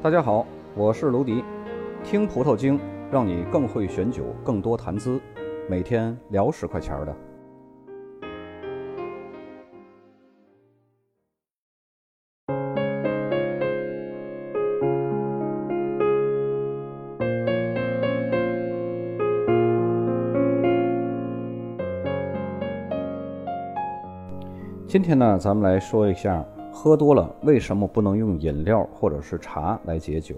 大家好，我是卢迪，听葡萄精，让你更会选酒，更多谈资，每天聊十块钱的。今天呢，咱们来说一下。喝多了为什么不能用饮料或者是茶来解酒？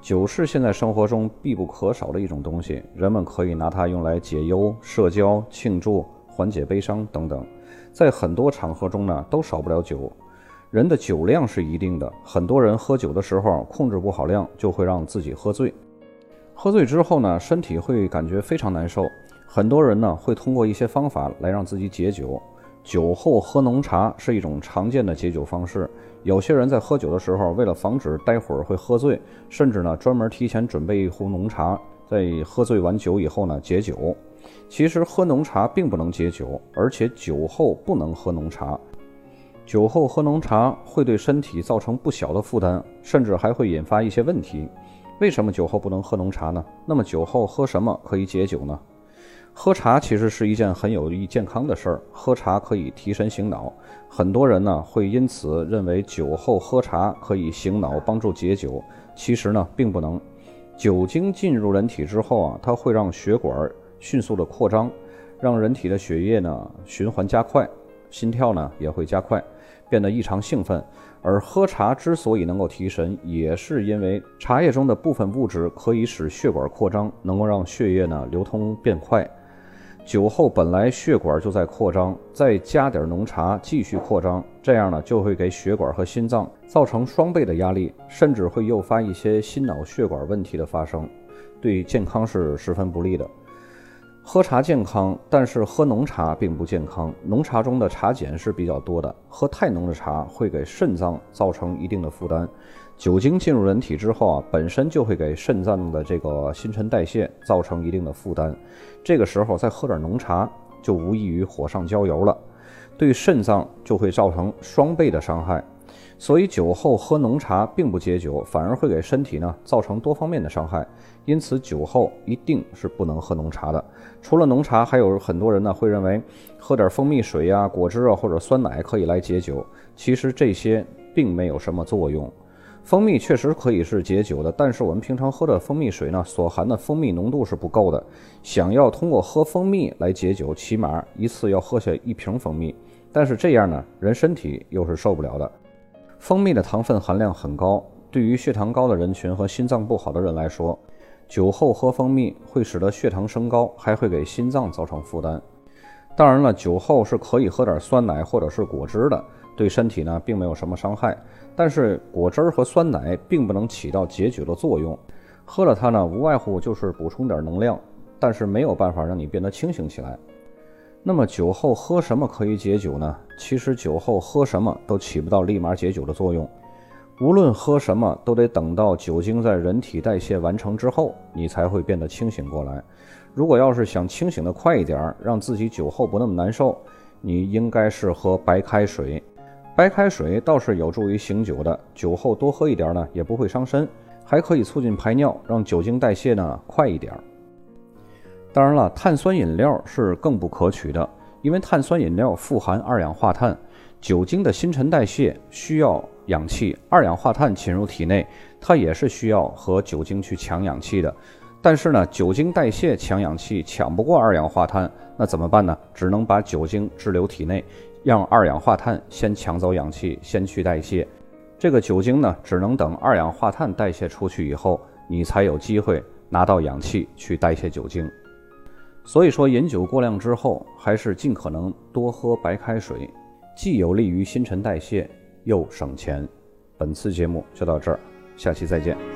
酒是现在生活中必不可少的一种东西，人们可以拿它用来解忧、社交、庆祝、缓解悲伤等等，在很多场合中呢都少不了酒。人的酒量是一定的，很多人喝酒的时候控制不好量，就会让自己喝醉。喝醉之后呢，身体会感觉非常难受，很多人呢会通过一些方法来让自己解酒。酒后喝浓茶是一种常见的解酒方式。有些人在喝酒的时候，为了防止待会儿会喝醉，甚至呢专门提前准备一壶浓茶，在喝醉完酒以后呢解酒。其实喝浓茶并不能解酒，而且酒后不能喝浓茶。酒后喝浓茶会对身体造成不小的负担，甚至还会引发一些问题。为什么酒后不能喝浓茶呢？那么酒后喝什么可以解酒呢？喝茶其实是一件很有益健康的事儿，喝茶可以提神醒脑。很多人呢会因此认为酒后喝茶可以醒脑，帮助解酒。其实呢并不能。酒精进入人体之后啊，它会让血管迅速的扩张，让人体的血液呢循环加快，心跳呢也会加快，变得异常兴奋。而喝茶之所以能够提神，也是因为茶叶中的部分物质可以使血管扩张，能够让血液呢流通变快。酒后本来血管就在扩张，再加点浓茶继续扩张，这样呢就会给血管和心脏造成双倍的压力，甚至会诱发一些心脑血管问题的发生，对健康是十分不利的。喝茶健康，但是喝浓茶并不健康。浓茶中的茶碱是比较多的，喝太浓的茶会给肾脏造成一定的负担。酒精进入人体之后啊，本身就会给肾脏的这个新陈代谢造成一定的负担。这个时候再喝点浓茶，就无异于火上浇油了，对肾脏就会造成双倍的伤害。所以酒后喝浓茶并不解酒，反而会给身体呢造成多方面的伤害。因此酒后一定是不能喝浓茶的。除了浓茶，还有很多人呢会认为喝点蜂蜜水呀、果汁啊或者酸奶可以来解酒，其实这些并没有什么作用。蜂蜜确实可以是解酒的，但是我们平常喝的蜂蜜水呢，所含的蜂蜜浓度是不够的。想要通过喝蜂蜜来解酒，起码一次要喝下一瓶蜂蜜，但是这样呢，人身体又是受不了的。蜂蜜的糖分含量很高，对于血糖高的人群和心脏不好的人来说，酒后喝蜂蜜会使得血糖升高，还会给心脏造成负担。当然了，酒后是可以喝点酸奶或者是果汁的。对身体呢并没有什么伤害，但是果汁和酸奶并不能起到解酒的作用，喝了它呢无外乎就是补充点能量，但是没有办法让你变得清醒起来。那么酒后喝什么可以解酒呢？其实酒后喝什么都起不到立马解酒的作用，无论喝什么都得等到酒精在人体代谢完成之后，你才会变得清醒过来。如果要是想清醒的快一点，让自己酒后不那么难受，你应该是喝白开水。白开水倒是有助于醒酒的，酒后多喝一点呢，也不会伤身，还可以促进排尿，让酒精代谢呢快一点。当然了，碳酸饮料是更不可取的，因为碳酸饮料富含二氧化碳，酒精的新陈代谢需要氧气，二氧化碳侵入体内，它也是需要和酒精去抢氧气的。但是呢，酒精代谢抢氧气抢不过二氧化碳，那怎么办呢？只能把酒精滞留体内。让二氧化碳先抢走氧气，先去代谢。这个酒精呢，只能等二氧化碳代谢出去以后，你才有机会拿到氧气去代谢酒精。所以说，饮酒过量之后，还是尽可能多喝白开水，既有利于新陈代谢，又省钱。本次节目就到这儿，下期再见。